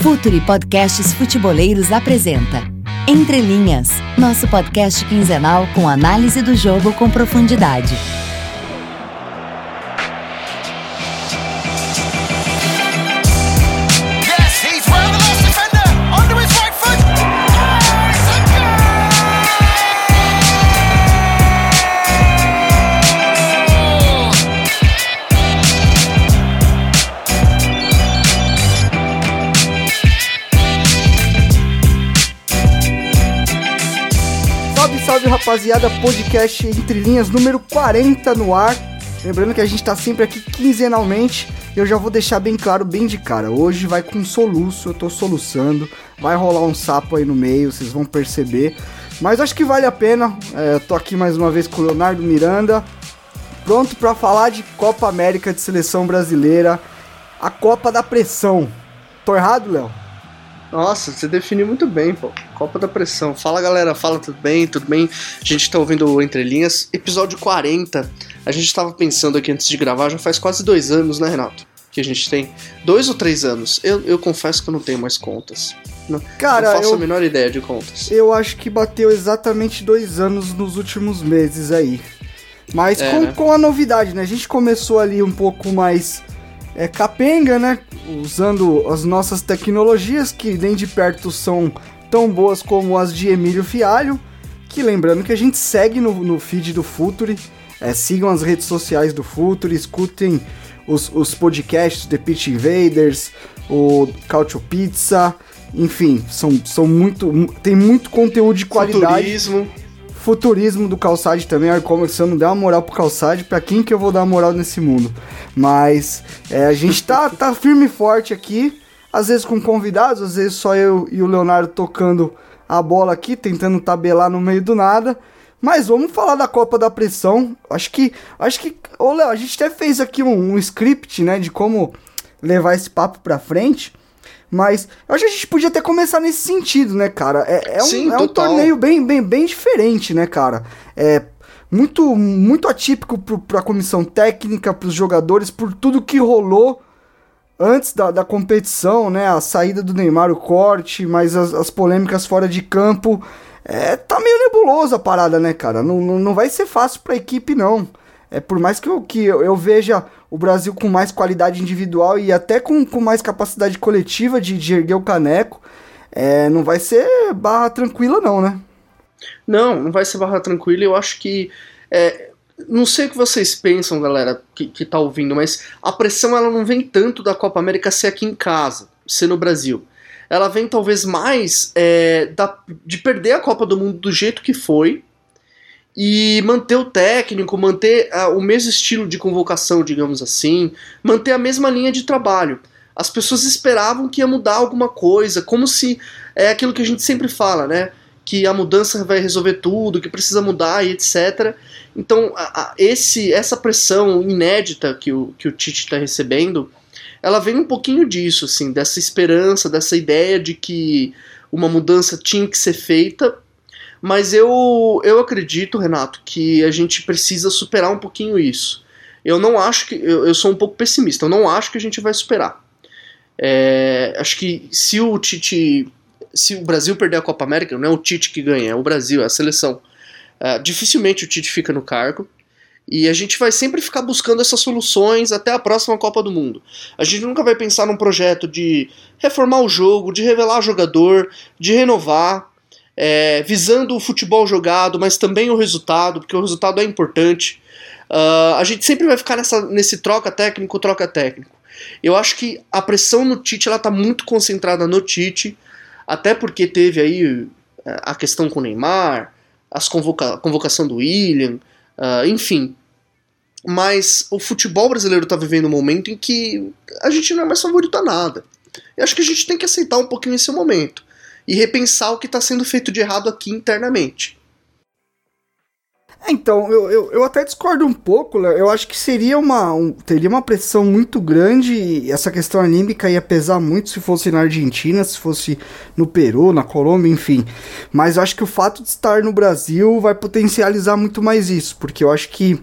Futuri Podcasts Futeboleiros apresenta Entre Linhas, nosso podcast quinzenal com análise do jogo com profundidade. Rapaziada, podcast Entre Linhas número 40 no ar. Lembrando que a gente tá sempre aqui quinzenalmente. Eu já vou deixar bem claro, bem de cara. Hoje vai com soluço, eu tô soluçando. Vai rolar um sapo aí no meio, vocês vão perceber. Mas acho que vale a pena. É, tô aqui mais uma vez com o Leonardo Miranda. Pronto pra falar de Copa América de Seleção Brasileira. A Copa da Pressão. Tô errado, Léo? Nossa, você definiu muito bem, pô. Copa da Pressão. Fala galera, fala tudo bem, tudo bem? A gente tá ouvindo o Entre Linhas, episódio 40. A gente tava pensando aqui antes de gravar, já faz quase dois anos, né, Renato? Que a gente tem. Dois ou três anos? Eu, eu confesso que eu não tenho mais contas. Não, Cara, não faço eu- a menor ideia de contas. Eu acho que bateu exatamente dois anos nos últimos meses aí. Mas É, com, né? com a novidade, né? A gente começou ali um pouco mais é, capenga, né? Usando as nossas tecnologias, que nem de perto são tão boas como as de Emílio Fialho. Que lembrando que a gente segue no, no feed do Futuri. É, sigam as redes sociais do Futuri, escutem os, os podcasts The Pitch Invaders, o Cautio Pizza. Enfim, são, são muito. Tem muito conteúdo de qualidade Futurismo. Futurismo do Calçade também, olha como se eu não der uma moral pro Calçade, pra quem que eu vou dar uma moral nesse mundo? Mas é, a gente tá, tá firme e forte aqui, às vezes com convidados, às vezes só eu e o Leonardo tocando a bola aqui, tentando tabelar no meio do nada. Mas vamos falar da Copa da Pressão. Acho que. Acho que. Ô, Léo, a gente até fez aqui um, um script, né? De como levar esse papo pra frente. Mas eu acho que a gente podia até começar nesse sentido, né, cara? É, é um, Sim, é um torneio bem, bem, bem diferente, né, cara? É muito, muito atípico pro, pra comissão técnica, pros jogadores, por tudo que rolou antes da, da competição, né? A saída do Neymar, o corte, mas as, as polêmicas fora de campo. É, tá meio nebuloso a parada, né, cara? Não, não, não vai ser fácil pra equipe, não. É por mais que eu, que eu, eu veja o Brasil com mais qualidade individual e até com, com mais capacidade coletiva de, de erguer o caneco, é, não vai ser barra tranquila, não, né? Não, não vai ser barra tranquila. Eu acho que. é, não sei o que vocês pensam, galera, que, que tá ouvindo, mas a pressão ela não vem tanto da Copa América ser aqui em casa, ser no Brasil. Ela vem talvez mais é, da, de perder a Copa do Mundo do jeito que foi e manter o técnico, manter ah, o mesmo estilo de convocação, digamos assim, manter a mesma linha de trabalho. As pessoas esperavam que ia mudar alguma coisa, como se é aquilo que a gente sempre fala, né? Que a mudança vai resolver tudo, que precisa mudar e etc. Então, a- a- esse, essa pressão inédita que o, que o Tite está recebendo, ela vem um pouquinho disso, assim, dessa esperança, dessa ideia de que uma mudança tinha que ser feita. Mas eu, eu acredito, Renato, que a gente precisa superar um pouquinho isso. Eu não acho que. Eu, eu sou um pouco pessimista, eu não acho que a gente vai superar. É, acho que se o Tite. Se o Brasil perder a Copa América, não é o Tite que ganha, é o Brasil, é a seleção. É, dificilmente o Tite fica no cargo. E a gente vai sempre ficar buscando essas soluções até a próxima Copa do Mundo. A gente nunca vai pensar num projeto de reformar o jogo, de revelar jogador, de renovar, é, visando o futebol jogado, mas também o resultado, porque o resultado é importante. Ah, a gente sempre vai ficar nessa, nesse troca técnico, troca técnico. Eu acho que a pressão no Tite ela tá muito concentrada no Tite, até porque teve aí eh, a questão com o Neymar, as convoca a convocação do William, ah, enfim. Mas o futebol brasileiro tá vivendo um momento em que a gente não é mais favorito a nada. Eu acho que a gente tem que aceitar um pouquinho esse momento e repensar o que está sendo feito de errado aqui internamente. É, Então, eu, eu, eu até discordo um pouco, Léo. Eu acho que seria uma, um- teria uma pressão muito grande e essa questão anímica ia pesar muito se fosse na Argentina, se fosse no Peru, na Colômbia, enfim. Mas eu acho que o fato de estar no Brasil vai potencializar muito mais isso, porque eu acho que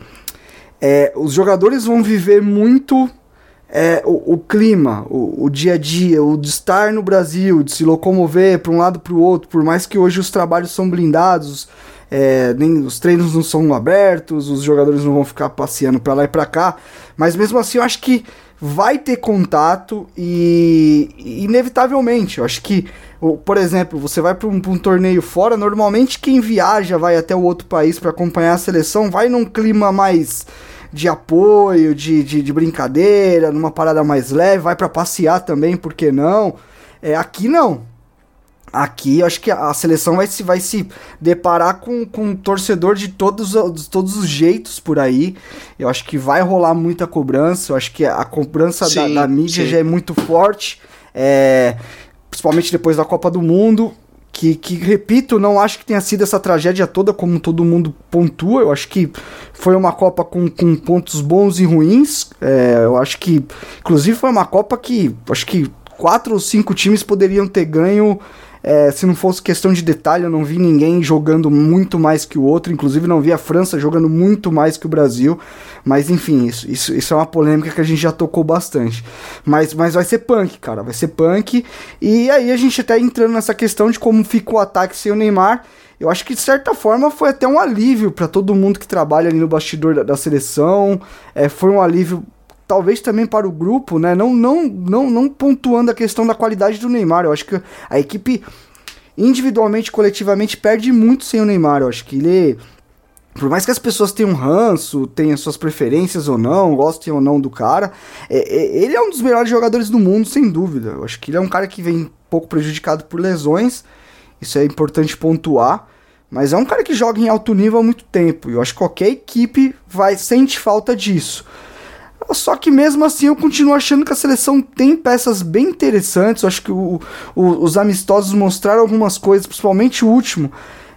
é, os jogadores vão viver muito é, o, o, clima, o, o, dia a dia, o de estar no Brasil, de se locomover para um lado para o outro, por mais que hoje os trabalhos são blindados, é, nem os treinos não são abertos, os jogadores não vão ficar passeando para lá e para cá, mas mesmo assim eu acho que vai ter contato e, inevitavelmente, eu acho que, por exemplo, você vai para um, um, torneio fora, normalmente quem viaja vai até o outro país para acompanhar a seleção vai num clima mais de apoio, de, de, de brincadeira, numa parada mais leve, vai para passear também, por que não? É, aqui não. Aqui eu acho que a seleção vai se, vai se deparar com, com um torcedor de todos, de todos os jeitos por aí. Eu acho que vai rolar muita cobrança. Eu acho que a cobrança sim, da, da, mídia sim. já é muito forte. É, principalmente depois da Copa do Mundo que, que, repito, não acho que tenha sido essa tragédia toda como todo mundo pontua. Eu acho que foi uma Copa com, com pontos bons e ruins. É, eu acho que, inclusive, foi uma Copa que acho que quatro ou cinco times poderiam ter ganho é, se não fosse questão de detalhe, eu não vi ninguém jogando muito mais que o outro. Inclusive, não vi a França jogando muito mais que o Brasil. Mas, enfim, isso, isso, isso é uma polêmica que a gente já tocou bastante. Mas, mas vai ser punk, cara. Vai ser punk. E aí a gente até entrando nessa questão de como fica o ataque sem o Neymar. Eu acho que de certa forma foi até um alívio para todo mundo que trabalha ali no bastidor da, da seleção. É, foi um alívio talvez também para o grupo, né? Não, não, não, não pontuando a questão da qualidade do Neymar. Eu acho que a equipe individualmente, coletivamente perde muito sem o Neymar. Eu acho que ele por mais que as pessoas tenham ranço, tenham suas preferências ou não, gostem ou não do cara, é, é, ele é um dos melhores jogadores do mundo, sem dúvida. Eu acho que ele é um cara que vem pouco prejudicado por lesões, isso é importante pontuar, mas é um cara que joga em alto nível há muito tempo, e eu acho que qualquer equipe vai sente falta disso. Só que mesmo assim eu continuo achando que a seleção tem peças bem interessantes. Eu acho que o, o, os amistosos mostraram algumas coisas, principalmente o último.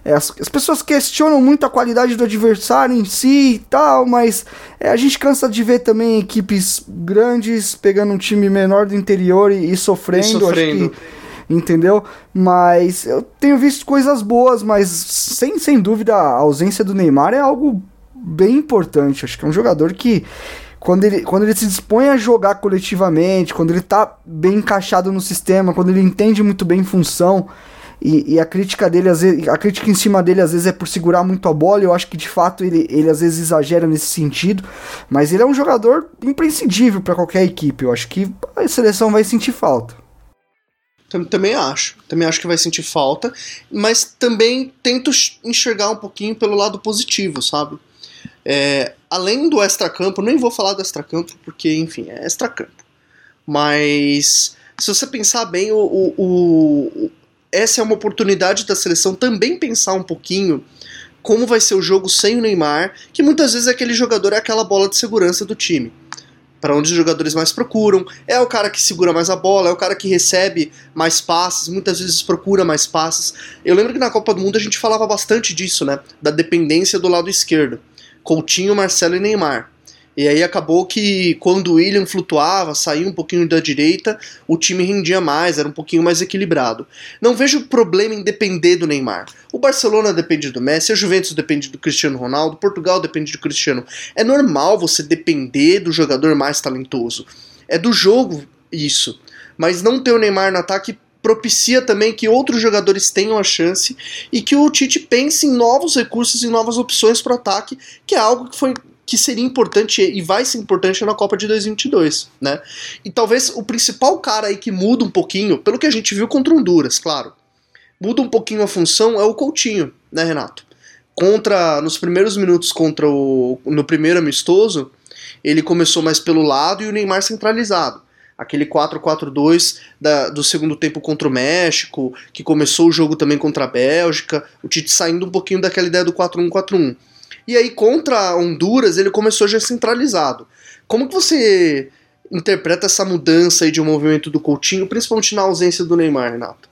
É, as, as, pessoas questionam muito a qualidade do adversário em si e tal, mas é, a gente cansa de ver também equipes grandes pegando um time menor do interior e, e sofrendo. E sofrendo. Acho que, entendeu? Mas eu tenho visto coisas boas, mas sem, sem dúvida a ausência do Neymar é algo bem importante. Acho que é um jogador que quando ele, quando ele se dispõe a jogar coletivamente, quando ele tá bem encaixado no sistema, quando ele entende muito bem função, e, e, a crítica dele, às vezes, a crítica em cima dele às vezes é por segurar muito a bola, eu acho que de fato ele, ele às vezes exagera nesse sentido, mas ele é um jogador imprescindível para qualquer equipe, eu acho que a seleção vai sentir falta. Também acho, também acho que vai sentir falta, mas também tento enxergar um pouquinho pelo lado positivo, sabe? É, além do extracampo, nem vou falar do extracampo porque, enfim, é extracampo. Mas se você pensar bem, o, o, o, essa é uma oportunidade da seleção também pensar um pouquinho como vai ser o jogo sem o Neymar, que muitas vezes aquele jogador é aquela bola de segurança do time. Para onde os jogadores mais procuram, é o cara que segura mais a bola, é o cara que recebe mais passes, muitas vezes procura mais passes. Eu lembro que na Copa do Mundo a gente falava bastante disso, né? Da dependência do lado esquerdo. Coutinho, Marcelo e Neymar. E aí acabou que quando o William flutuava, saía um pouquinho da direita, o time rendia mais, era um pouquinho mais equilibrado. Não vejo problema em depender do Neymar. O Barcelona depende do Messi, a Juventus depende do Cristiano Ronaldo, Portugal depende do Cristiano. É normal você depender do jogador mais talentoso. É do jogo isso. Mas não ter o Neymar no ataque propicia também que outros jogadores tenham a chance e que o Tite pense em novos recursos e novas opções para o ataque, que é algo que foi que seria importante e vai ser importante na Copa de 2022, né? E talvez o principal cara aí que muda um pouquinho, pelo que a gente viu contra Honduras, claro, muda um pouquinho a função é o Coutinho, né, Renato? Contra nos primeiros minutos contra o no primeiro amistoso, ele começou mais pelo lado e o Neymar centralizado aquele 4-4-2 do segundo tempo contra o México, que começou o jogo também contra a Bélgica, o Tite saindo um pouquinho daquela ideia do 4-1-4-1. E aí contra Honduras ele começou já centralizado. Como que você interpreta essa mudança aí de um movimento do Coutinho, principalmente na ausência do Neymar, Renato?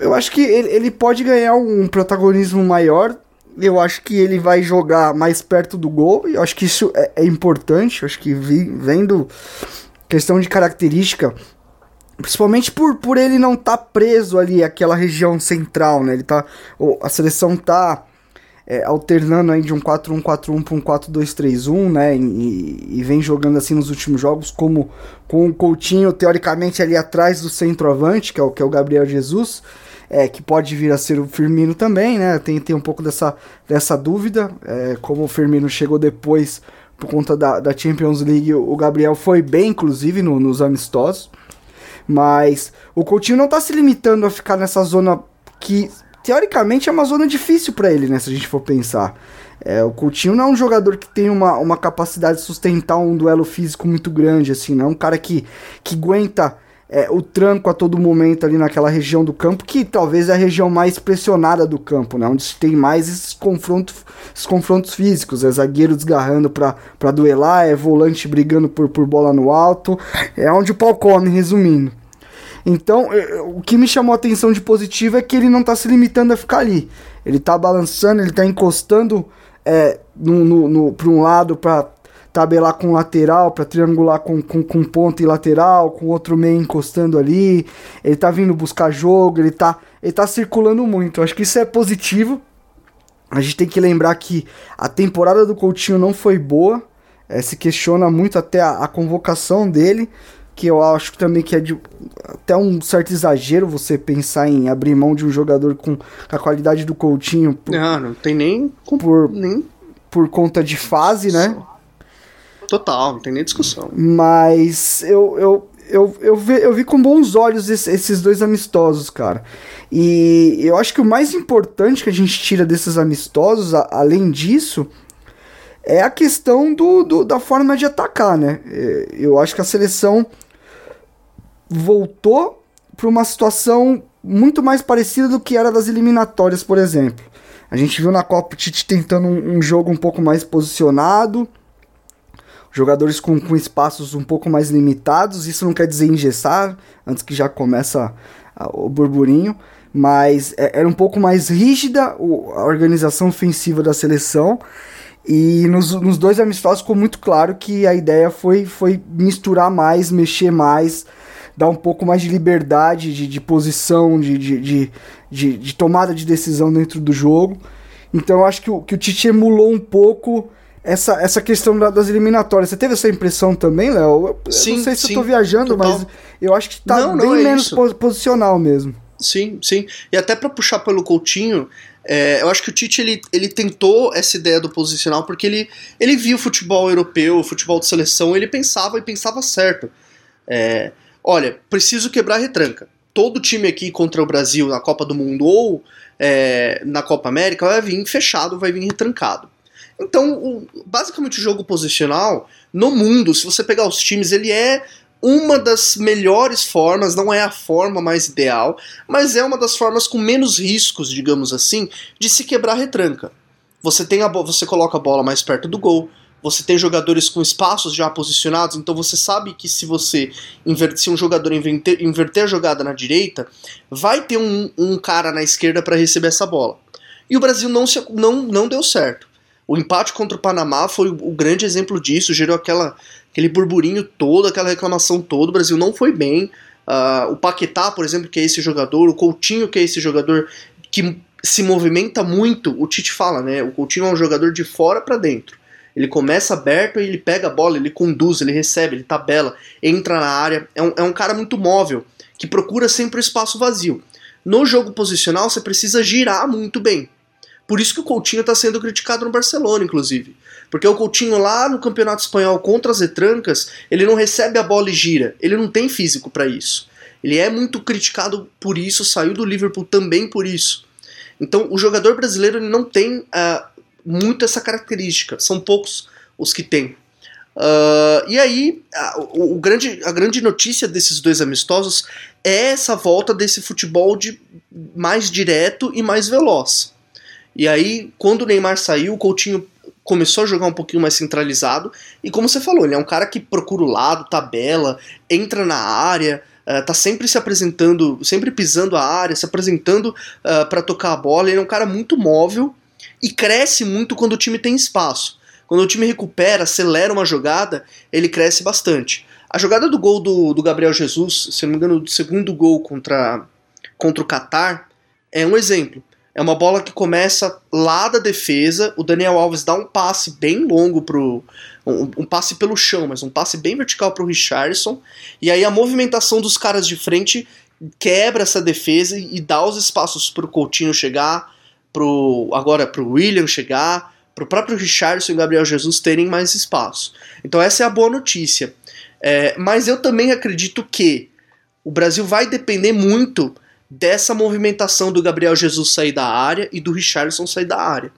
Eu, acho que ele, pode ganhar um protagonismo maior eu acho que ele vai jogar mais perto do gol. Eu acho que isso é, é importante. Eu acho que vendo questão de característica, principalmente por, por ele não estar tá preso ali àquela região central, né? Ele tá, a seleção tá é, alternando aí de um 4-1-4-1 para um 4-2-3-1, né? E, e, vem jogando assim nos últimos jogos, como com o Coutinho, teoricamente, ali atrás do centroavante, que é o, que é o Gabriel Jesus, é, que pode vir a ser o Firmino também, né? Tem, tem um pouco dessa, dessa dúvida, é, como o Firmino chegou depois por conta da, da Champions League, o Gabriel foi bem, inclusive, no, nos amistosos. Mas o Coutinho não está se limitando a ficar nessa zona que teoricamente é uma zona difícil para ele, né? Se a gente for pensar. É, o Coutinho não é um jogador que tem uma, uma capacidade de sustentar um duelo físico muito grande, assim, não é um cara que, que aguenta é, o tranco a todo momento ali naquela região do campo, que talvez é a região mais pressionada do campo, né? Onde tem mais esses confrontos, esses confrontos físicos, é zagueiro desgarrando para duelar, é volante brigando por, por bola no alto, é onde o pau come, resumindo. Então, o que me chamou a atenção de positivo é que ele não está se limitando a ficar ali. Ele está balançando, ele está encostando é, no, no, no para um lado para tabelar com lateral, para triangular com, com, com ponta e lateral, com outro meio encostando ali. Ele está vindo buscar jogo, ele está ele tá circulando muito. Eu acho que isso é positivo. A gente tem que lembrar que a temporada do Coutinho não foi boa. É, se questiona muito até a, a convocação dele que eu acho também que é de até um certo exagero você pensar em abrir mão de um jogador com a qualidade do Coutinho. Por, não, não tem nem por, nem por conta de fase, né? Total, não tem nem discussão. Mas eu, eu, eu, eu, vi, eu vi com bons olhos esses dois amistosos, cara. E eu acho que o mais importante que a gente tira desses amistosos, a, além disso, é a questão do, do, da forma de atacar, né? É, eu acho que a seleção voltou para uma situação muito mais parecida do que era das eliminatórias, por exemplo. A gente viu na Copa o Tite tentando um, um jogo um pouco mais posicionado, jogadores com, com espaços um pouco mais limitados. Isso não quer dizer engessar, antes que já começa o burburinho, mas é, era um pouco mais rígida a organização ofensiva da seleção. E nos, nos dois amistosos ficou muito claro que a ideia foi, foi misturar mais, mexer mais, dar um pouco mais de liberdade de, de posição, de, de, de, de, de tomada de decisão dentro do jogo. Então eu acho que o, que o Tite emulou um pouco essa, essa questão da, das eliminatórias. Você teve essa impressão também, Léo? Sim, não sei se sim, eu tô viajando, total. mas eu acho que tá não, bem não é menos isso. posicional mesmo. Sim, sim. E até para puxar pelo Coutinho, é, eu acho que o Tite ele, ele tentou essa ideia do posicional porque ele, ele viu o futebol europeu, o futebol de seleção, ele pensava e pensava certo. É, olha, preciso quebrar a retranca. Todo time aqui contra o Brasil na Copa do Mundo ou é, na Copa América vai vir fechado, vai vir retrancado. Então, o, basicamente, o jogo posicional no mundo, se você pegar os times, ele é uma das melhores formas, não é a forma mais ideal, mas é uma das formas com menos riscos, digamos assim, de se quebrar retranca. Você tem a você coloca a bola mais perto do gol, você tem jogadores com espaços já posicionados, então você sabe que se você se um jogador inverter, inverter a jogada na direita, vai ter um, um cara na esquerda para receber essa bola. E o Brasil não, se, não, não deu certo. O empate contra o Panamá foi o, grande exemplo disso, gerou aquela, aquele burburinho todo, aquela reclamação toda. O Brasil não foi bem. Uh, o Paquetá, por exemplo, que é esse jogador, o Coutinho, que é esse jogador que se movimenta muito, o Tite fala, né? O Coutinho é um jogador de fora para dentro. Ele começa aberto e ele pega a bola, ele conduz, ele recebe, ele tabela, entra na área. É um, é um cara muito móvel, que procura sempre o espaço vazio. No jogo posicional, você precisa girar muito bem. Por isso que o Coutinho está sendo criticado no Barcelona, inclusive. Porque o Coutinho lá no Campeonato Espanhol contra as retrancas, ele não recebe a bola e gira. Ele não tem físico para isso. Ele é muito criticado por isso, saiu do Liverpool também por isso. Então, o jogador brasileiro ele não tem uh, muito essa característica. São poucos os que têm. Uh, e aí, a, o, o, grande, a grande notícia desses dois amistosos é essa volta desse futebol de mais direto e mais veloz. E aí, quando o Neymar saiu, o Coutinho começou a jogar um pouquinho mais centralizado. E como você falou, ele é um cara que procura o lado, tabela, entra na área, uh, tá sempre se apresentando, sempre pisando a área, se apresentando uh, eh, para tocar a bola. Ele é um cara muito móvel e cresce muito quando o time tem espaço. Quando o time recupera, acelera uma jogada, ele cresce bastante. A jogada do gol do, do Gabriel Jesus, se não me engano, do segundo gol contra, contra o Qatar, é um exemplo É uma bola que começa lá da defesa, o Daniel Alves dá um passe bem longo pro. Um, um passe pelo chão, mas um passe bem vertical pro Richardson. E aí a movimentação dos caras de frente quebra essa defesa e dá os espaços pro Coutinho chegar, pro agora pro William chegar, pro próprio Richardson e Gabriel Jesus terem mais espaço. Então essa é a boa notícia. É, mas eu também acredito que o Brasil vai depender muito dessa movimentação do Gabriel Jesus sair da área e do Richardson sair da área.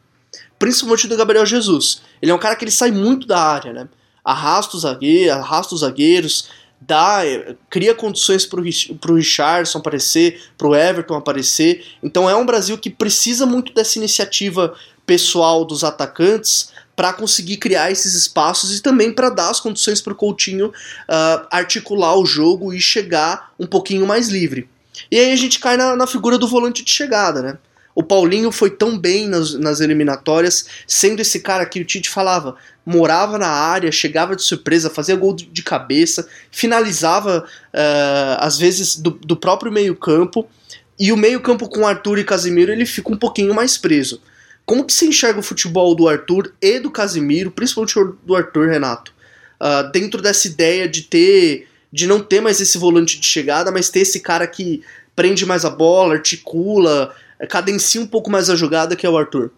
Principalmente do Gabriel Jesus. Ele é um cara que ele sai muito da área, né? Arrasta os zagueiros, arrasta os zagueiros, dá, eh, cria condições para o Richardson aparecer, para o Everton aparecer. Então é um Brasil que precisa muito dessa iniciativa pessoal dos atacantes para conseguir criar esses espaços e também para dar as condições para o Coutinho uh, articular o jogo e chegar um pouquinho mais livre. E aí a gente cai na, na figura do volante de chegada, né? O Paulinho foi tão bem nas, nas, eliminatórias, sendo esse cara que o Tite falava, morava na área, chegava de surpresa, fazia gol de cabeça, finalizava uh, às vezes do, do próprio meio-campo. E o meio-campo com Arthur e Casimiro ele fica um pouquinho mais preso. Como que você enxerga o futebol do Arthur e do Casimiro, principalmente do Arthur, Renato? Uh, dentro dessa ideia de ter de não ter mais esse volante de chegada, mas ter esse cara que prende mais a bola, articula, cadencia um pouco mais a jogada, que é o Arthur.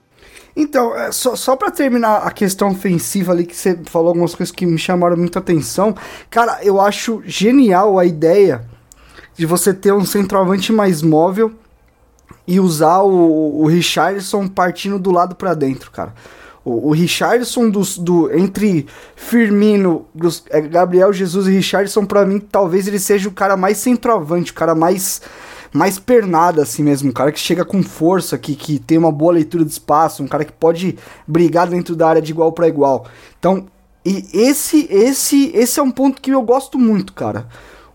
Então, é, só, só para terminar a questão ofensiva ali, que você falou algumas coisas que me chamaram muita atenção. Cara, eu acho genial a ideia de você ter um centroavante mais móvel e usar o, o Richardson partindo do lado para dentro, cara. O, o Richardson dos, do, entre Firmino, dos, é, Gabriel Jesus e Richardson, para mim, talvez ele seja o cara mais centroavante, o cara mais mais pernada assim mesmo, um cara que chega com força, que, que tem uma boa leitura de espaço, um cara que pode brigar dentro da área de igual para igual. Então, e esse esse esse é um ponto que eu gosto muito, cara.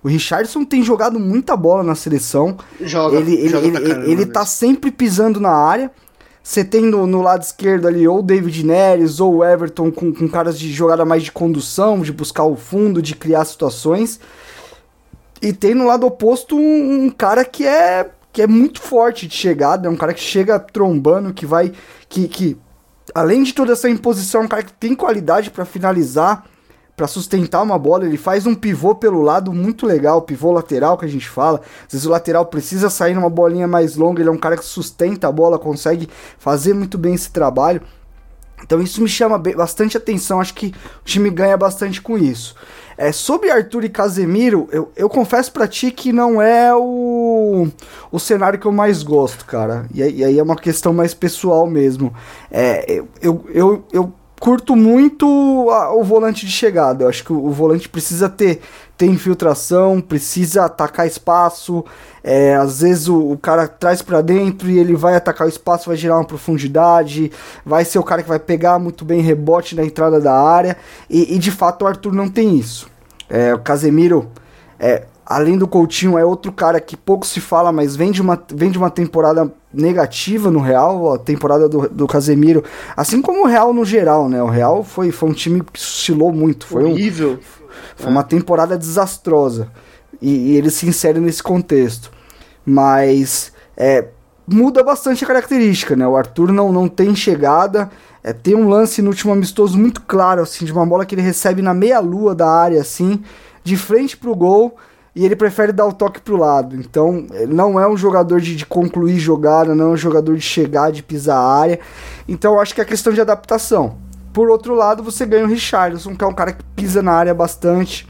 O Richardson tem jogado muita bola na seleção. Joga, ele ele, joga ele, ele, ele tá sempre pisando na área. Você tem no, no, lado esquerdo ali ou David Neres ou Everton com, com caras de jogada mais de condução, de buscar o fundo, de criar situações. E tem no lado oposto um, um cara que é que é muito forte de chegada, é um cara que chega trombando, que vai que, que além de toda essa imposição, é um cara que tem qualidade para finalizar, para sustentar uma bola, ele faz um pivô pelo lado muito legal, pivô lateral que a gente fala. Às vezes o lateral precisa sair numa bolinha mais longa, ele é um cara que sustenta a bola, consegue fazer muito bem esse trabalho. Então isso me chama bastante atenção, acho que o time ganha bastante com isso. É, sobre Arthur e Casemiro, eu, eu confesso para ti que não é o, o cenário que eu mais gosto, cara. E, e aí é uma questão mais pessoal mesmo. É, eu, eu, eu, eu curto muito o volante de chegada. Eu acho que o, o, volante precisa ter, ter infiltração, precisa atacar espaço. É, às vezes o, o cara traz para dentro e ele vai atacar o espaço, vai gerar uma profundidade. Vai ser o cara que vai pegar muito bem rebote na entrada da área. E, e de fato o Arthur não tem isso. É, o Casemiro. É, além do Coutinho, é outro cara que pouco se fala, mas vem de uma, vem de uma temporada negativa no Real, a temporada do, do Casemiro, assim como o Real no geral, né? O Real foi, foi um time que oscilou muito, foi horrível. Um, foi é. uma temporada desastrosa. E, e, ele se insere nesse contexto. Mas é, muda bastante a característica, né? O Arthur não, não tem chegada. É, tem um lance no último amistoso muito claro, assim, de uma bola que ele recebe na meia-lua da área, assim, de frente pro gol e ele prefere dar o toque pro lado. Então, ele não é um jogador de, de, concluir jogada, não é um jogador de chegar, de pisar a área. Então, acho que é questão de adaptação. Por outro lado, você ganha o Richardson, que é um cara que pisa na área bastante.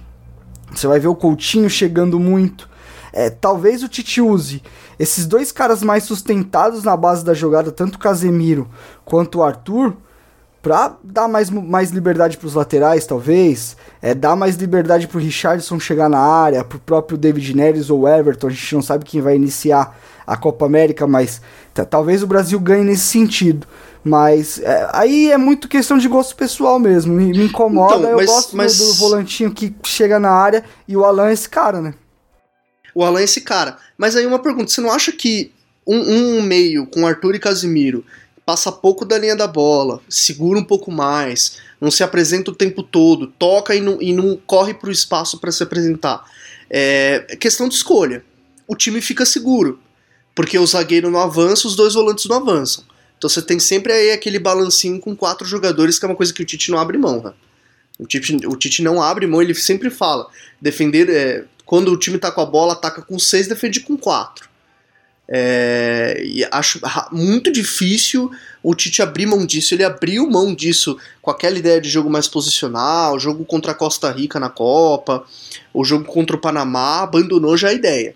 Você vai ver o Coutinho chegando muito. É, talvez o Tite use esses dois caras mais sustentados na base da jogada, tanto o Casemiro quanto o Arthur, para dar mais, mais liberdade para os laterais, talvez, é, dar mais liberdade para o Richardson chegar na área, para o próprio David Neres ou Everton, a gente não sabe quem vai iniciar a Copa América, mas talvez o Brasil ganhe nesse sentido. Mas é, aí é muito questão de gosto pessoal mesmo, me, me incomoda, então, mas, eu gosto mas... do, do volantinho que chega na área e o Alan é esse cara, né? O Alan é esse cara. Mas aí uma pergunta, você não acha que um, um meio com Arthur e Casimiro passa pouco da linha da bola, segura um pouco mais, não se apresenta o tempo todo, toca e não, e não corre para o espaço para se apresentar. É, é questão de escolha. O time fica seguro. Porque o zagueiro não avança, os dois volantes não avançam. Então você tem sempre aí aquele balancinho com quatro jogadores, que é uma coisa que o Tite não abre mão, né? O Tite, o Tite não abre mão, ele sempre fala. Defender. É, quando o time tá com a bola, ataca com seis, defende com quatro. É, e acho muito difícil o Tite abrir mão disso. Ele abriu mão disso com aquela ideia de jogo mais posicional, jogo contra a Costa Rica na Copa, o jogo contra o Panamá, abandonou já a ideia.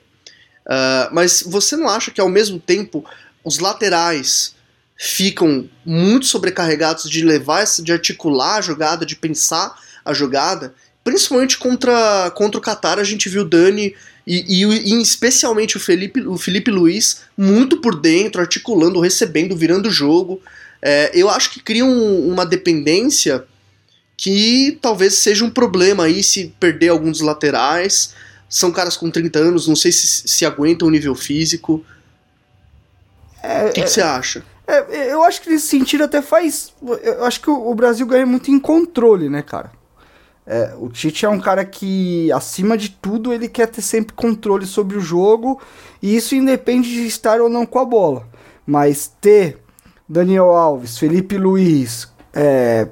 Uh, mas você não acha que ao mesmo tempo os laterais ficam muito sobrecarregados de levar, de articular a jogada, de pensar a jogada? Principalmente contra, contra o Qatar, a gente viu o Dani e, e, e, especialmente o Felipe, o Felipe Luiz muito por dentro, articulando, recebendo, virando o jogo. É, eu acho que cria um, uma dependência que talvez seja um problema aí se perder alguns laterais. São caras com 30 anos, não sei se, se aguentam o nível físico. É, o que, é, você acha? É, eu acho que nesse sentido até faz. Eu acho que o, o Brasil ganha muito em controle, né, cara? É, o Tite é um cara que, acima de tudo, ele quer ter sempre controle sobre o jogo, e isso independe de estar ou não com a bola. Mas ter Daniel Alves, Felipe Luiz, é,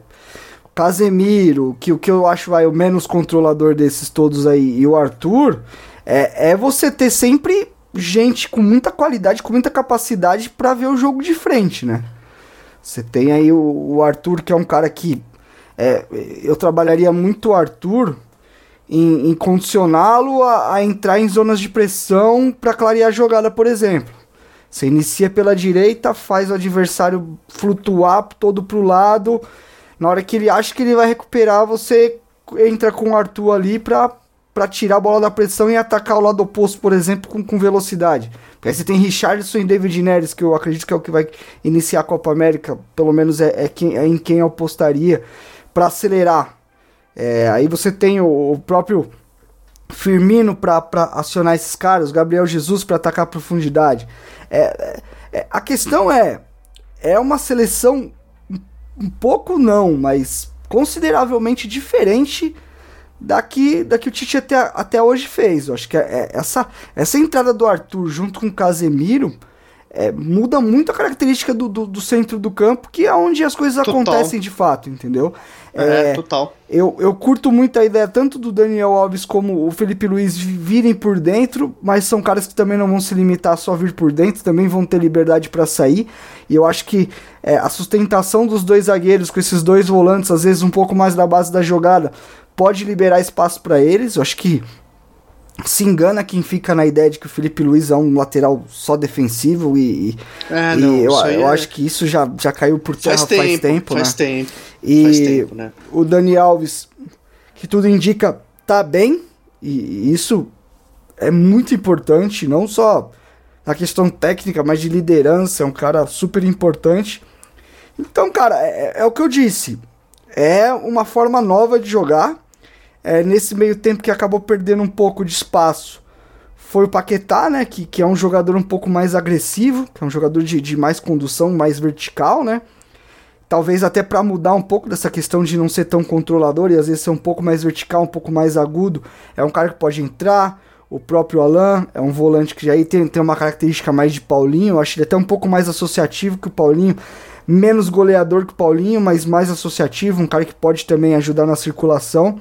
Casemiro, que o que eu acho vai o menos controlador desses todos aí, e o Arthur, é, é você ter sempre gente com muita qualidade, com muita capacidade para ver o jogo de frente, né? Você tem aí o, o Arthur, que é um cara que é, eu trabalharia muito o Arthur em, em condicioná-lo a, a, entrar em zonas de pressão para clarear a jogada, por exemplo. Você inicia pela direita, faz o adversário flutuar todo pro lado. Na hora que ele acha que ele vai recuperar, você entra com o Arthur ali para para tirar a bola da pressão e atacar o lado oposto, por exemplo, com, com velocidade. Porque aí você tem Richardson e David Neres, que eu acredito que é o que vai iniciar a Copa América, pelo menos é, é, quem, é em quem eu apostaria para acelerar. É, aí você tem o, o próprio Firmino para acionar esses caras, Gabriel Jesus para atacar a profundidade. É, é, é, a questão é, é uma seleção um pouco não, mas consideravelmente diferente da que, da que o Tite até, até hoje fez. Eu acho que é, é essa, essa entrada do Arthur junto com o Casemiro é, muda muito a característica do, do, do, centro do campo, que é onde as coisas total. acontecem de fato, entendeu? É, é, total. Eu, eu curto muito a ideia tanto do Daniel Alves como o Felipe Luiz virem por dentro, mas são caras que também não vão se limitar a só vir por dentro, também vão ter liberdade para sair. E eu acho que é, a sustentação dos dois zagueiros com esses dois volantes, às vezes um pouco mais da base da jogada, pode liberar espaço para eles. Eu acho que se engana quem fica na ideia de que o Felipe Luiz é um lateral só defensivo e, é, e não, eu, eu é... acho que isso já, já caiu por terra faz tempo, faz tempo, faz né? tempo, e faz tempo, né? o Dani Alves, que tudo indica, tá bem e isso é muito importante, não só na questão técnica, mas de liderança, é um cara super importante. Então, cara, é, é o que eu disse, é uma forma nova de jogar é, nesse meio tempo que acabou perdendo um pouco de espaço foi o Paquetá, né? Que, que é um jogador um pouco mais agressivo, que é um jogador de, de mais condução, mais vertical, né? Talvez até para mudar um pouco dessa questão de não ser tão controlador e às vezes ser um pouco mais vertical, um pouco mais agudo. É um cara que pode entrar. O próprio Alan é um volante que já tem, tem uma característica mais de Paulinho. Eu acho ele até um pouco mais associativo que o Paulinho. Menos goleador que o Paulinho, mas mais associativo. Um cara que pode também ajudar na circulação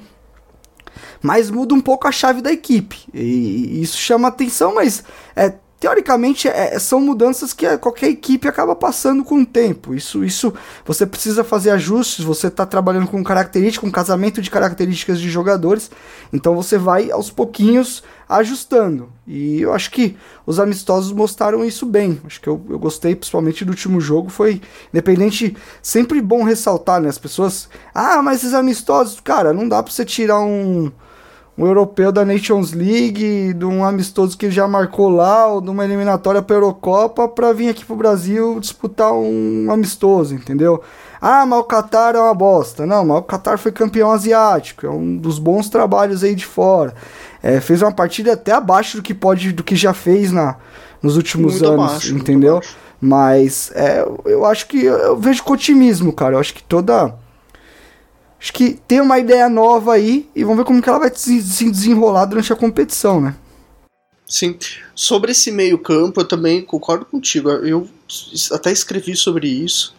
mas muda um pouco a chave da equipe. E, isso chama atenção, mas é, teoricamente é, são mudanças que qualquer equipe acaba passando com o tempo. Isso, isso você precisa fazer ajustes, você está trabalhando com características, com casamento de características de jogadores, então você vai aos pouquinhos ajustando. E eu acho que os amistosos mostraram isso bem. Acho que eu, eu gostei principalmente do último jogo. Foi independente, sempre bom ressaltar, né? As pessoas, ah, mas esses amistosos, cara, não dá para você tirar um um europeu da Nations League, de um amistoso que já marcou lá, ou de uma eliminatória para a Eurocopa, para vir aqui pro Brasil disputar um amistoso, entendeu? Ah, mas o Qatar é uma bosta. Não, mas o Qatar foi campeão asiático, é um dos bons trabalhos aí de fora. É, fez uma partida até abaixo do que pode, do que já fez na, nos últimos muito anos, abaixo, entendeu? Mas é, eu acho que eu vejo com otimismo, cara. Eu acho que toda acho que tem uma ideia nova aí e vamos ver como que ela vai se desenrolar durante a competição, né? Sim. Sobre esse meio-campo, eu também concordo contigo. Eu até escrevi sobre isso.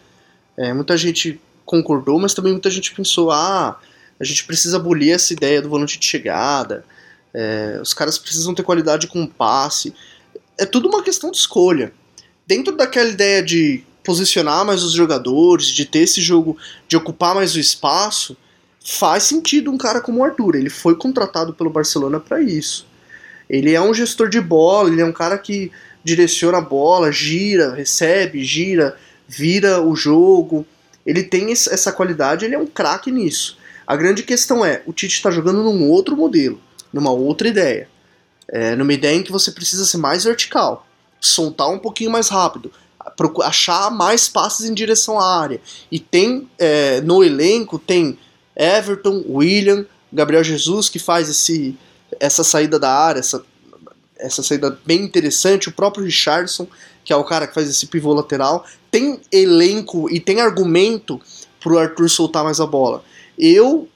É, muita gente concordou, mas também muita gente pensou: ah, a gente precisa abolir essa ideia do volante de chegada. É, os caras precisam ter qualidade com passe. É tudo uma questão de escolha. Dentro daquela ideia de posicionar mais os jogadores, de ter esse jogo, de ocupar mais o espaço, faz sentido um cara como o Arthur. Ele foi contratado pelo Barcelona para isso. Ele é um gestor de bola, ele é um cara que direciona a bola, gira, recebe, gira, vira o jogo. Ele tem essa qualidade, ele é um craque nisso. A grande questão é, o Tite está jogando num outro modelo, numa outra ideia. É, numa ideia em que você precisa ser mais vertical, soltar um pouquinho mais rápido, achar mais passes em direção à área. E tem é, no elenco tem Everton, William, Gabriel Jesus que faz esse essa saída da área, essa, essa saída bem interessante, o próprio Richardson, que é o cara que faz esse pivô lateral, tem elenco e tem argumento pro Arthur soltar mais a bola. Eu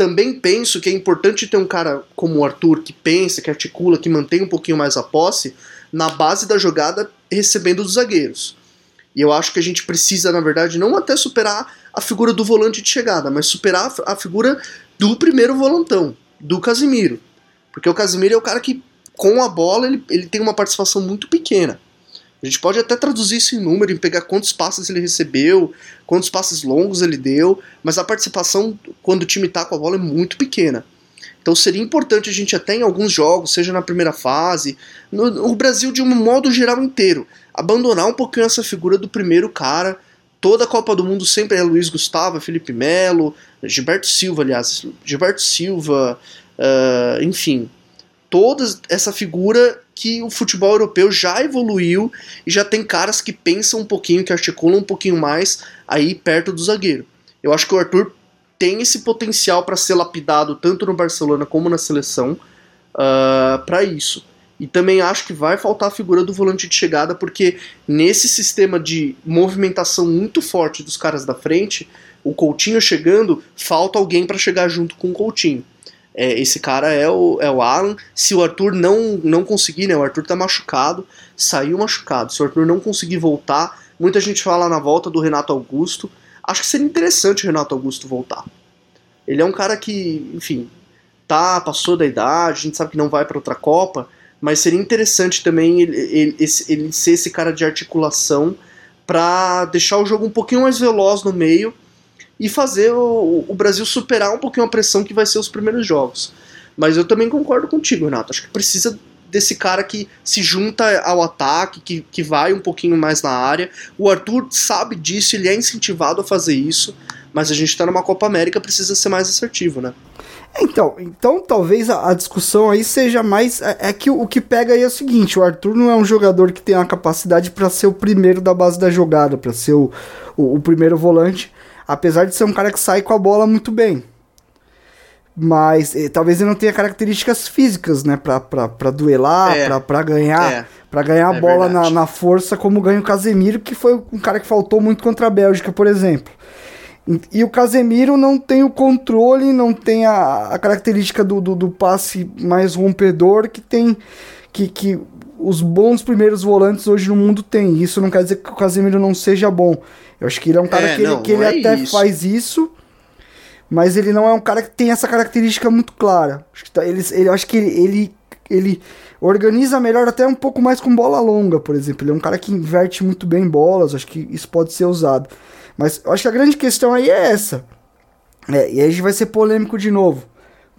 também penso que é importante ter um cara como o Arthur, que pensa, que articula, que mantém um pouquinho mais a posse, na base da jogada, recebendo dos zagueiros. E eu acho que a gente precisa, na verdade, não até superar a figura do volante de chegada, mas superar a figura do primeiro volantão, do Casimiro. Porque o Casimiro é o cara que, com a bola, ele, ele tem uma participação muito pequena. A gente pode até traduzir isso em número, em pegar quantos passes ele recebeu, quantos passes longos ele deu, mas a participação, quando o time tá com a bola, é muito pequena. Então seria importante a gente até em alguns jogos, seja na primeira fase, no, no Brasil de um modo geral inteiro, abandonar um pouquinho essa figura do primeiro cara. Toda a Copa do Mundo sempre é Luiz Gustavo, Felipe Melo, Gilberto Silva, aliás, Gilberto Silva, uh, enfim, toda essa figura que o futebol europeu já evoluiu e já tem caras que pensam um pouquinho, que articulam um pouquinho mais aí perto do zagueiro. Eu acho que o Arthur tem esse potencial para ser lapidado tanto no Barcelona como na seleção uh, ah, para isso. E também acho que vai faltar a figura do volante de chegada, porque nesse sistema de movimentação muito forte dos caras da frente, o Coutinho chegando, falta alguém para chegar junto com o Coutinho. É, esse cara é o, é o Alan. Se o Arthur não, não conseguir, né? O Arthur tá machucado, saiu machucado. Se o Arthur não conseguir voltar, muita gente fala na volta do Renato Augusto. Acho que seria interessante o Renato Augusto voltar. Ele é um cara que, enfim, tá, passou da idade, a gente sabe que não vai para outra Copa, mas seria interessante também ele, ele, esse, ele ser esse cara de articulação para deixar o jogo um pouquinho mais veloz no meio e fazer o, o Brasil superar um pouquinho a pressão que vai ser os primeiros jogos. Mas eu também concordo contigo, Renato. Acho que precisa desse cara que se junta ao ataque, que, que vai um pouquinho mais na área. O Arthur sabe disso, ele é incentivado a fazer isso, mas a gente está numa Copa América, precisa ser mais assertivo, né? Então, então talvez a, a discussão aí seja mais. É, é, que o, que pega aí é o seguinte: o Arthur não é um jogador que tem a capacidade para ser o primeiro da base da jogada, para ser o, o, o primeiro volante apesar de ser um cara que sai com a bola muito bem. Mas eh, talvez ele não tenha características físicas, né? Pra, pra, pra duelar, é. pra, pra ganhar. É. Pra ganhar a é bola na, na, força, como ganha o Casemiro, que foi um cara que faltou muito contra a Bélgica, por exemplo. E, e o Casemiro não tem o controle, não tem a, a característica do, do, do, passe mais rompedor que tem. Que, que os bons primeiros volantes hoje no mundo têm. Isso não quer dizer que o Casemiro não seja bom. Eu acho que ele é um cara é, que não, ele, que ele é até isso. faz isso, mas ele não é um cara que tem essa característica muito clara. Acho que tá, ele, ele, acho que ele, ele, ele organiza melhor até um pouco mais com bola longa, por exemplo. Ele é um cara que inverte muito bem bolas, acho que isso pode ser usado. Mas eu acho que a grande questão aí é essa. É, e aí a gente vai ser polêmico de novo.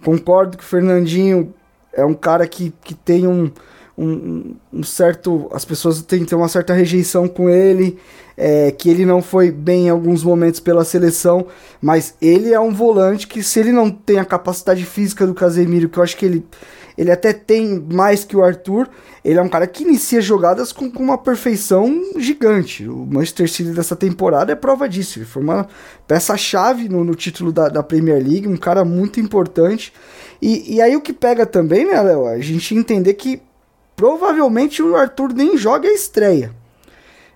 Concordo que o Fernandinho é um cara que, que tem um, um, um, certo. As pessoas têm, têm uma certa rejeição com ele, é, que ele não foi bem em alguns momentos pela seleção, mas ele é um volante que, se ele não tem a capacidade física do Casemiro, que eu acho que ele, ele até tem mais que o Arthur, ele é um cara que inicia jogadas com, com uma perfeição gigante. O Manchester City dessa temporada é prova disso. Ele foi uma peça-chave no, no título da, da Premier League, um cara muito importante. E, e aí o que pega também, né, Léo? A gente entender que provavelmente o Arthur nem joga a estreia.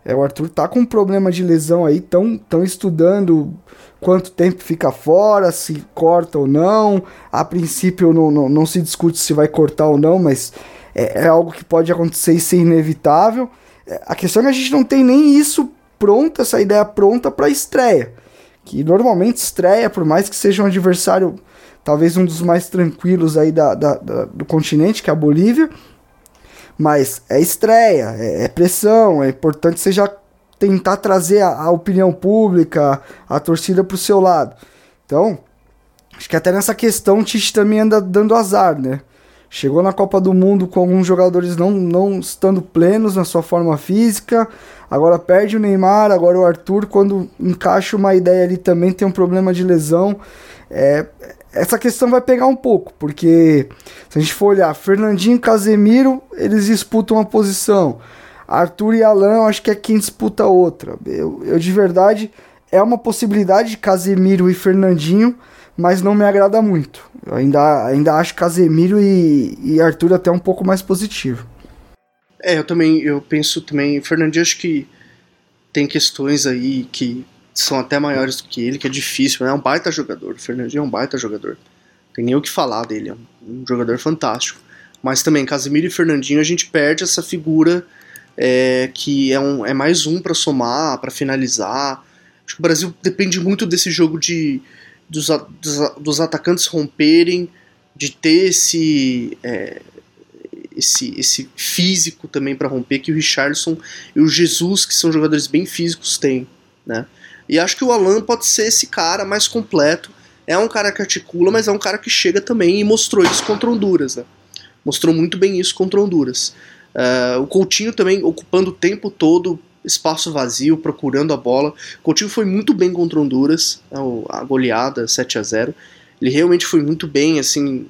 É, o Arthur tá com um problema de lesão aí, tão, tão estudando quanto tempo fica fora, se corta ou não. A princípio não, não, não se discute se vai cortar ou não, mas é, é algo que pode acontecer e ser inevitável. É, a questão é que a gente não tem nem isso pronto, essa ideia pronta para estreia. Que normalmente estreia, por mais que seja um adversário, talvez um dos mais tranquilos aí da, da, da do continente, que é a Bolívia. Mas é estreia, é, é pressão, é importante você já tentar trazer a, a opinião pública, a torcida para o seu lado. Então, acho que até nessa questão o Tite também anda dando azar, né? Chegou na Copa do Mundo com alguns jogadores não, não estando plenos na sua forma física. Agora perde o Neymar, agora o Arthur, quando encaixa uma ideia ali também tem um problema de lesão. É, essa questão vai pegar um pouco, porque se a gente for olhar, Fernandinho e Casemiro, eles disputam a posição. Arthur e Alan, acho que é quem disputa outra. Eu, eu de verdade, é uma possibilidade de Casemiro e Fernandinho, mas não me agrada muito. Eu ainda, ainda acho Casemiro e, e Arthur até um pouco mais positivo. É, eu também, eu penso também, Fernandinho acho que tem questões aí que são até maiores do que ele, que é difícil, né? É um baita jogador, o Fernandinho é um baita jogador. Tem nem o que falar dele, é um jogador fantástico. Mas também, Casemiro e Fernandinho, a gente perde essa figura é, que é, um, é mais um para somar, para finalizar. Acho que o Brasil depende muito desse jogo de dos, dos, dos atacantes romperem, de ter esse, é, esse, esse físico também para romper que o Richardson e o Jesus, que são jogadores bem físicos, têm. Né? E acho que o Alan pode ser esse cara mais completo. É um cara que articula, mas é um cara que chega também e mostrou isso contra Honduras. Né? Mostrou muito bem isso contra Honduras. Uh, o Coutinho também ocupando o tempo todo espaço vazio, procurando a bola. O Coutinho foi muito bem contra Honduras, né, a goleada 7 a 0 Ele realmente foi muito bem, assim,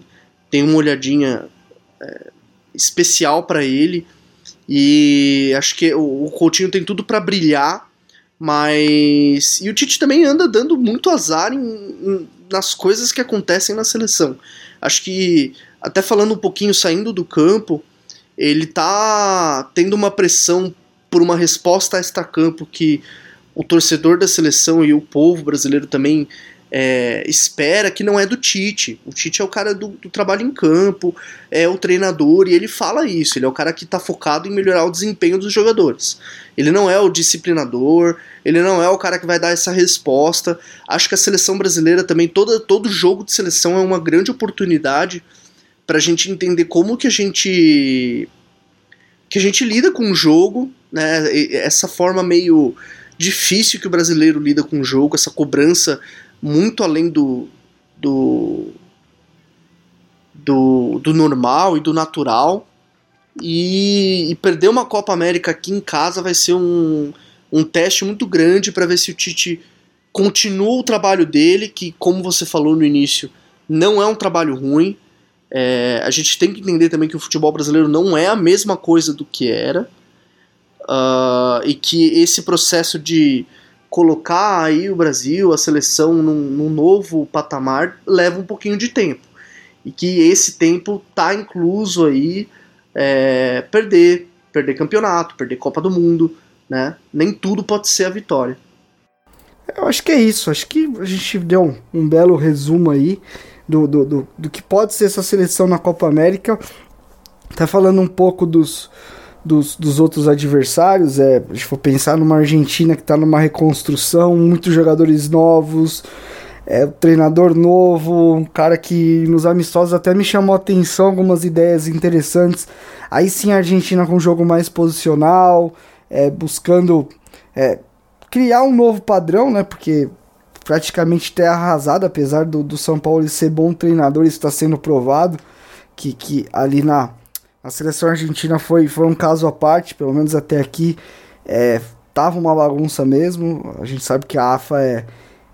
tem uma olhadinha é, especial para ele. E acho que o, Coutinho tem tudo para brilhar, mas. E o Tite também anda dando muito azar em, em, nas coisas que acontecem na seleção. Acho que, até falando um pouquinho saindo do campo, ele tá tendo uma pressão por uma resposta a extra-campo que o torcedor da seleção e o povo brasileiro também é, espera que não é do Tite. O Tite é o cara do, do, trabalho em campo, é o treinador, e ele fala isso. Ele é o cara que está focado em melhorar o desempenho dos jogadores. Ele não é o disciplinador, ele não é o cara que vai dar essa resposta. Acho que a seleção brasileira também, toda, todo jogo de seleção é uma grande oportunidade para a gente entender como que a gente que a gente lida com o jogo, né? Essa forma meio difícil que o brasileiro lida com o jogo, essa cobrança muito além do do, do, do normal e do natural. E, e, perder uma Copa América aqui em casa vai ser um, um teste muito grande para ver se o Tite continua o trabalho dele, que, como você falou no início, não é um trabalho ruim. É, a gente tem que entender também que o futebol brasileiro não é a mesma coisa do que era uh, e que esse processo de colocar aí o Brasil, a seleção, num, num, novo patamar leva um pouquinho de tempo e que esse tempo tá incluso aí é, perder, perder campeonato, perder Copa do Mundo, né? Nem tudo pode ser a vitória. Eu acho que é isso. Acho que a gente deu um, um belo resumo aí do, do, do, do, que pode ser essa seleção na Copa América. Tá falando um pouco dos, dos, dos outros adversários. É, se for pensar numa Argentina que está numa reconstrução, muitos jogadores novos, é, um treinador novo, um cara que nos amistosos até me chamou a atenção, algumas ideias interessantes. Aí sim a Argentina com um jogo mais posicional, é, buscando é, criar um novo padrão, né? Porque praticamente terra arrasada, apesar do, do São Paulo ser bom treinador, isso está sendo provado, que, que ali na a seleção argentina foi, foi um caso à parte, pelo menos até aqui, é, tava uma bagunça mesmo, a gente sabe que a AFA é,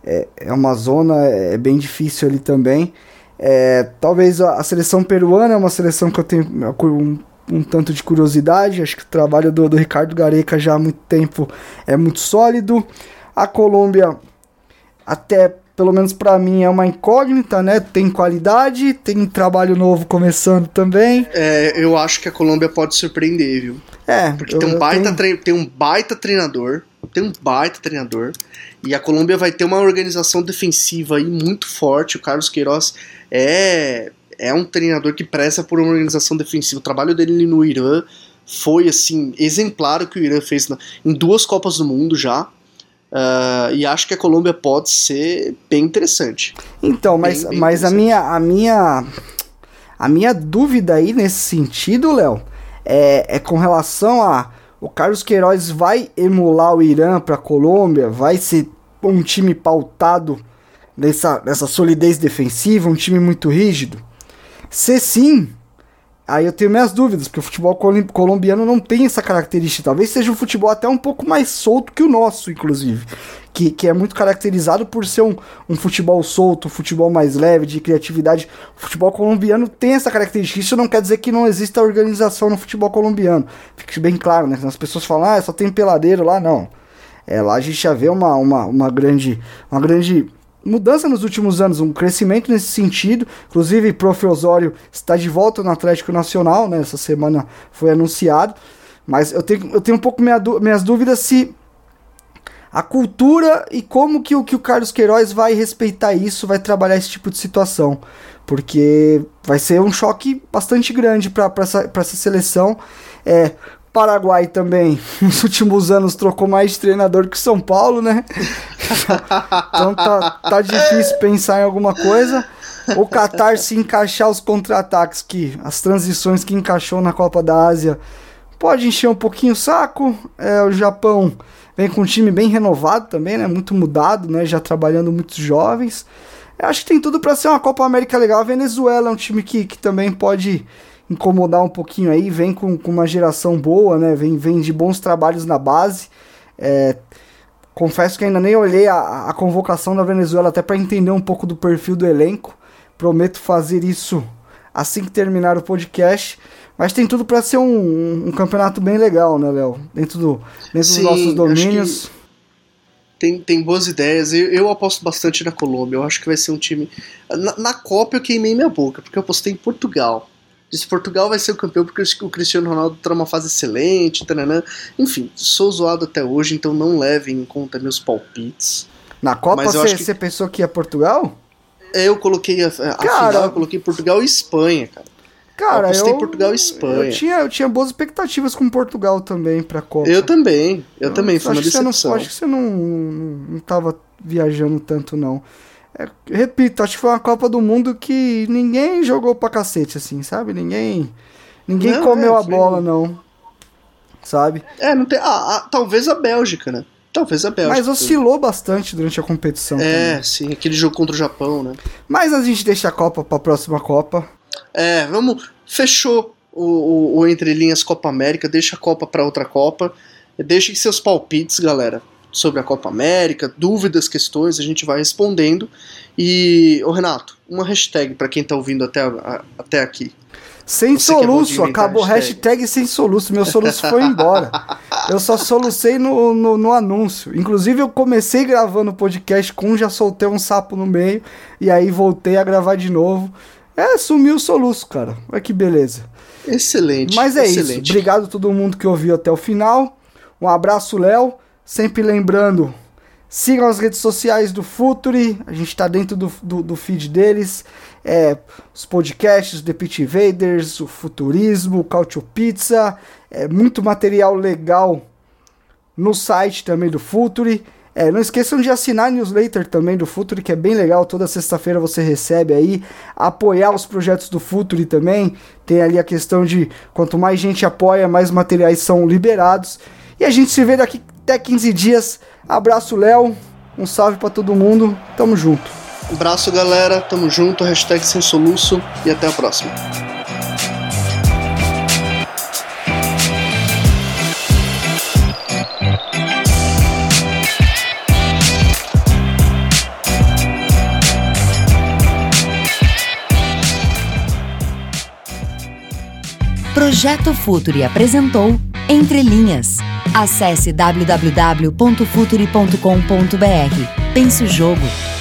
é, é uma zona, é bem difícil ali também, é, talvez a, a, seleção peruana é uma seleção que eu tenho um, um tanto de curiosidade, acho que o trabalho do, do Ricardo Gareca já há muito tempo é muito sólido, a Colômbia até pelo menos para mim é uma incógnita, né? Tem qualidade, tem trabalho novo começando também. É, eu acho que a Colômbia pode surpreender, viu? É, porque tem um baita tenho... tem um baita treinador, tem um baita treinador. E a Colômbia vai ter uma organização defensiva aí muito forte. O Carlos Queiroz é é um treinador que preza por uma organização defensiva. O trabalho dele no Irã foi assim exemplar o que o Irã fez na, em duas Copas do Mundo já. Uh, e acho que a Colômbia pode ser bem interessante. Então, mas, Bem, bem mas a minha a minha a minha dúvida aí nesse sentido, Léo, é, é com relação a o Carlos Queiroz vai emular o Irã para a Colômbia, vai ser um time pautado nessa, nessa solidez defensiva, um time muito rígido. Se sim, aí eu tenho minhas dúvidas, porque o futebol colombiano não tem essa característica. Talvez seja um futebol até um pouco mais solto que o nosso, inclusive. Que, que é muito caracterizado por ser um, um futebol solto, um futebol mais leve, de criatividade. O futebol colombiano tem essa característica. Isso não quer dizer que não exista organização no futebol colombiano. Fique bem claro, né? As pessoas falam, ah, só tem peladeiro lá, não. É, lá a gente já vê uma, uma, uma grande. Uma grande mudança nos últimos anos, um crescimento nesse sentido. Inclusive, Prof. Osório está de volta no Atlético Nacional, né? Essa semana foi anunciado. Mas eu tenho, eu tenho um pouco minha, minhas dúvidas se a cultura e como que o, que o Carlos Queiroz vai respeitar isso, vai trabalhar esse tipo de situação. Porque vai ser um choque bastante grande para essa, essa seleção. É, Paraguai também, nos últimos anos, trocou mais de treinador que São Paulo, né? então tá, tá difícil pensar em alguma coisa. O Qatar se encaixar os contra-ataques, que as transições que encaixou na Copa da Ásia, pode encher um pouquinho o saco. É, o Japão vem com um time bem renovado também, né? Muito mudado, né? Já trabalhando muitos jovens. Eu acho que tem tudo para ser uma Copa América legal. A Venezuela é um time que, que também pode incomodar um pouquinho aí. Vem com, com uma geração boa, né? Vem, vem de bons trabalhos na base. É, confesso que ainda nem olhei a, a convocação da Venezuela até para entender um pouco do perfil do elenco. Prometo fazer isso assim que terminar o podcast. Mas tem tudo para ser um, um, um campeonato bem legal, né, Léo? Dentro, do, dentro Sim, dos nossos domínios. Tem, tem boas ideias. Eu, eu aposto bastante na Colômbia. Eu acho que vai ser um time. Na, na Copa eu queimei minha boca, porque eu apostei em Portugal. Disse Portugal vai ser o campeão porque o Cristiano Ronaldo tá numa fase excelente, taranã. Enfim, sou zoado até hoje, então não levem em conta meus palpites. Na Copa eu você que- pensou que ia Portugal? É, Eu coloquei a, a Cara- final, eu coloquei Portugal e Espanha, cara. Cara, Eu eu, Portugal e Espanha. Eu tinha, eu tinha boas expectativas com Portugal também pra Copa. Eu também, eu também, foi acho uma que você não- decepção. acho que você não, não, não tava viajando tanto, não. É, repito, acho que foi uma Copa do Mundo que ninguém jogou pra cacete, assim, sabe? Ninguém. Ninguém Não, comeu é, a bola, não. Sabe? É, não tem. Ah, ah, talvez a Bélgica, né? Talvez a Bélgica. Mas oscilou bastante durante a competição. É, também. sim, aquele jogo contra o Japão, né? Mas a gente deixa a Copa pra próxima Copa. É, vamos. Fechou o, o, o Entre Linhas Copa América, deixa a Copa pra outra Copa. Deixem seus palpites, galera, sobre a Copa América, dúvidas, questões, a gente vai respondendo. E, ô Renato, uma hashtag pra quem tá ouvindo até, a- até aqui. Sem Você soluço, acabou hashtag. hashtag. sem soluço. Meu soluço foi embora. Eu só solucei no, no, no anúncio. Inclusive, eu comecei gravando o podcast com um, já soltei um sapo no meio. E aí voltei a gravar de novo. É, sumiu o soluço, cara. Olha que beleza. Excelente. Mas é isso. excelente. Obrigado a todo mundo que ouviu até o final. Um abraço, Léo. Sempre lembrando, sigam as redes sociais do Futuri. A gente tá dentro do, do, do feed deles. É, os podcasts, The Pit Invaders, o Futurismo, o Cautio Pizza. É, muito material legal no site também do Futuri. É, não esqueçam de assinar a newsletter também do Futuri, que é bem legal. Toda sexta-feira você recebe aí. Apoiar os projetos do Futuri também. Tem ali a questão de quanto mais gente apoia, mais materiais são liberados. E a gente se vê daqui até 15 dias. Abraço, Léo. Um salve pra todo mundo. Tamo junto. Abraço, galera. Tamo junto. Hashtag sem soluço. E até a próxima. Projeto Futuri apresentou Entre Linhas. Acesse www.futuri.com.br. Pense o jogo.